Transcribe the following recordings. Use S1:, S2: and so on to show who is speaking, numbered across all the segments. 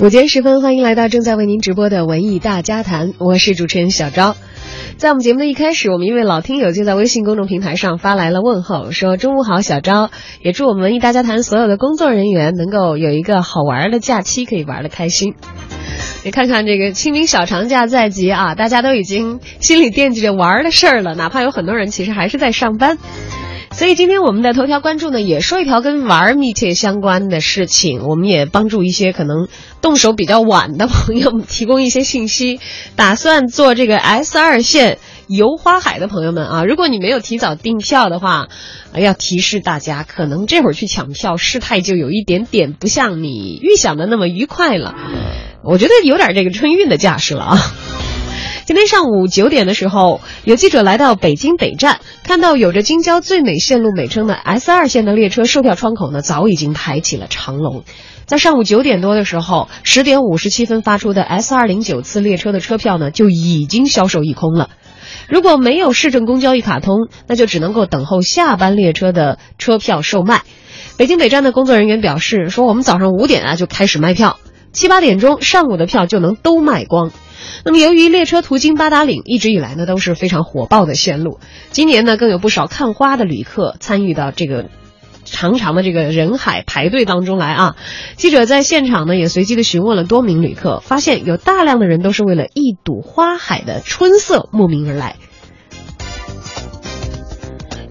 S1: 午间时分，欢迎来到正在为您直播的文艺大家谈，我是主持人小昭。在我们节目的一开始，我们一位老听友就在微信公众平台上发来了问候，说中午好，小昭，也祝我们文艺大家谈所有的工作人员能够有一个好玩的假期，可以玩的开心。你看看这个清明小长假在即啊，大家都已经心里惦记着玩的事儿了，哪怕有很多人其实还是在上班。所以今天我们的头条关注呢，也说一条跟玩儿密切相关的事情。我们也帮助一些可能动手比较晚的朋友们提供一些信息。打算做这个 S 二线游花海的朋友们啊，如果你没有提早订票的话，要提示大家，可能这会儿去抢票，事态就有一点点不像你预想的那么愉快了。我觉得有点这个春运的架势了啊。今天上午九点的时候，有记者来到北京北站，看到有着“京郊最美线路”美称的 S 二线的列车售票窗口呢，早已经排起了长龙。在上午九点多的时候，十点五十七分发出的 S 二零九次列车的车票呢，就已经销售一空了。如果没有市政公交一卡通，那就只能够等候下班列车的车票售卖。北京北站的工作人员表示说：“我们早上五点啊就开始卖票，七八点钟上午的票就能都卖光。”那么，由于列车途经八达岭，一直以来呢都是非常火爆的线路。今年呢，更有不少看花的旅客参与到这个长长的这个人海排队当中来啊。记者在现场呢也随机的询问了多名旅客，发现有大量的人都是为了一睹花海的春色慕名而来。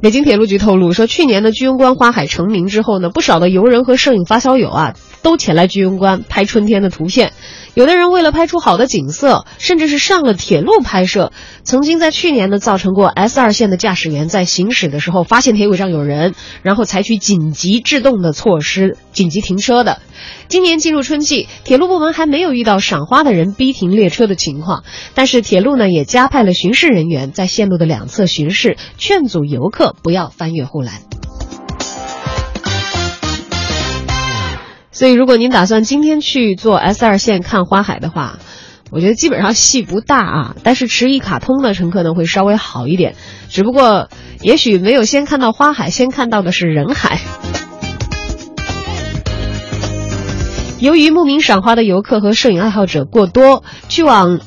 S1: 北京铁路局透露说，去年的居庸关花海成名之后呢，不少的游人和摄影发烧友啊，都前来居庸关拍春天的图片。有的人为了拍出好的景色，甚至是上了铁路拍摄。曾经在去年呢，造成过 S 二线的驾驶员在行驶的时候发现铁轨上有人，然后采取紧急制动的措施，紧急停车的。今年进入春季，铁路部门还没有遇到赏花的人逼停列车的情况，但是铁路呢也加派了巡视人员在线路的两侧巡视，劝阻游客不要翻越护栏。所以，如果您打算今天去坐 S 二线看花海的话，我觉得基本上戏不大啊。但是持一卡通的乘客呢会稍微好一点，只不过也许没有先看到花海，先看到的是人海。由于慕名赏花的游客和摄影爱好者过多，去往。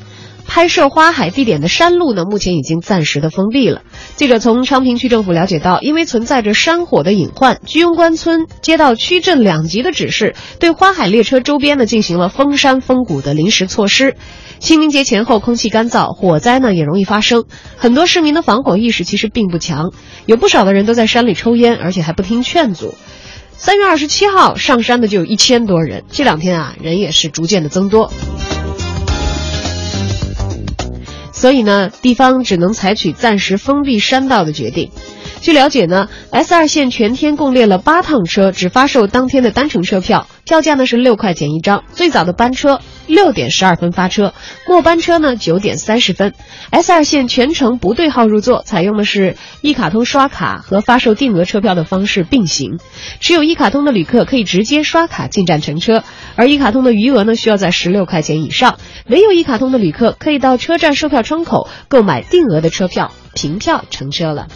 S1: 拍摄花海地点的山路呢，目前已经暂时的封闭了。记者从昌平区政府了解到，因为存在着山火的隐患，居庸关村接到区镇两级的指示，对花海列车周边呢进行了封山封谷的临时措施。清明节前后空气干燥，火灾呢也容易发生，很多市民的防火意识其实并不强，有不少的人都在山里抽烟，而且还不听劝阻。三月二十七号上山的就有一千多人，这两天啊人也是逐渐的增多。所以呢，地方只能采取暂时封闭山道的决定。据了解呢，S 二线全天共列了八趟车，只发售当天的单程车票，票价呢是六块钱一张。最早的班车六点十二分发车，末班车呢九点三十分。S 二线全程不对号入座，采用的是一卡通刷卡和发售定额车票的方式并行。持有一卡通的旅客可以直接刷卡进站乘车，而一卡通的余额呢需要在十六块钱以上。没有一卡通的旅客可以到车站售票窗口购买定额的车票，凭票乘车了。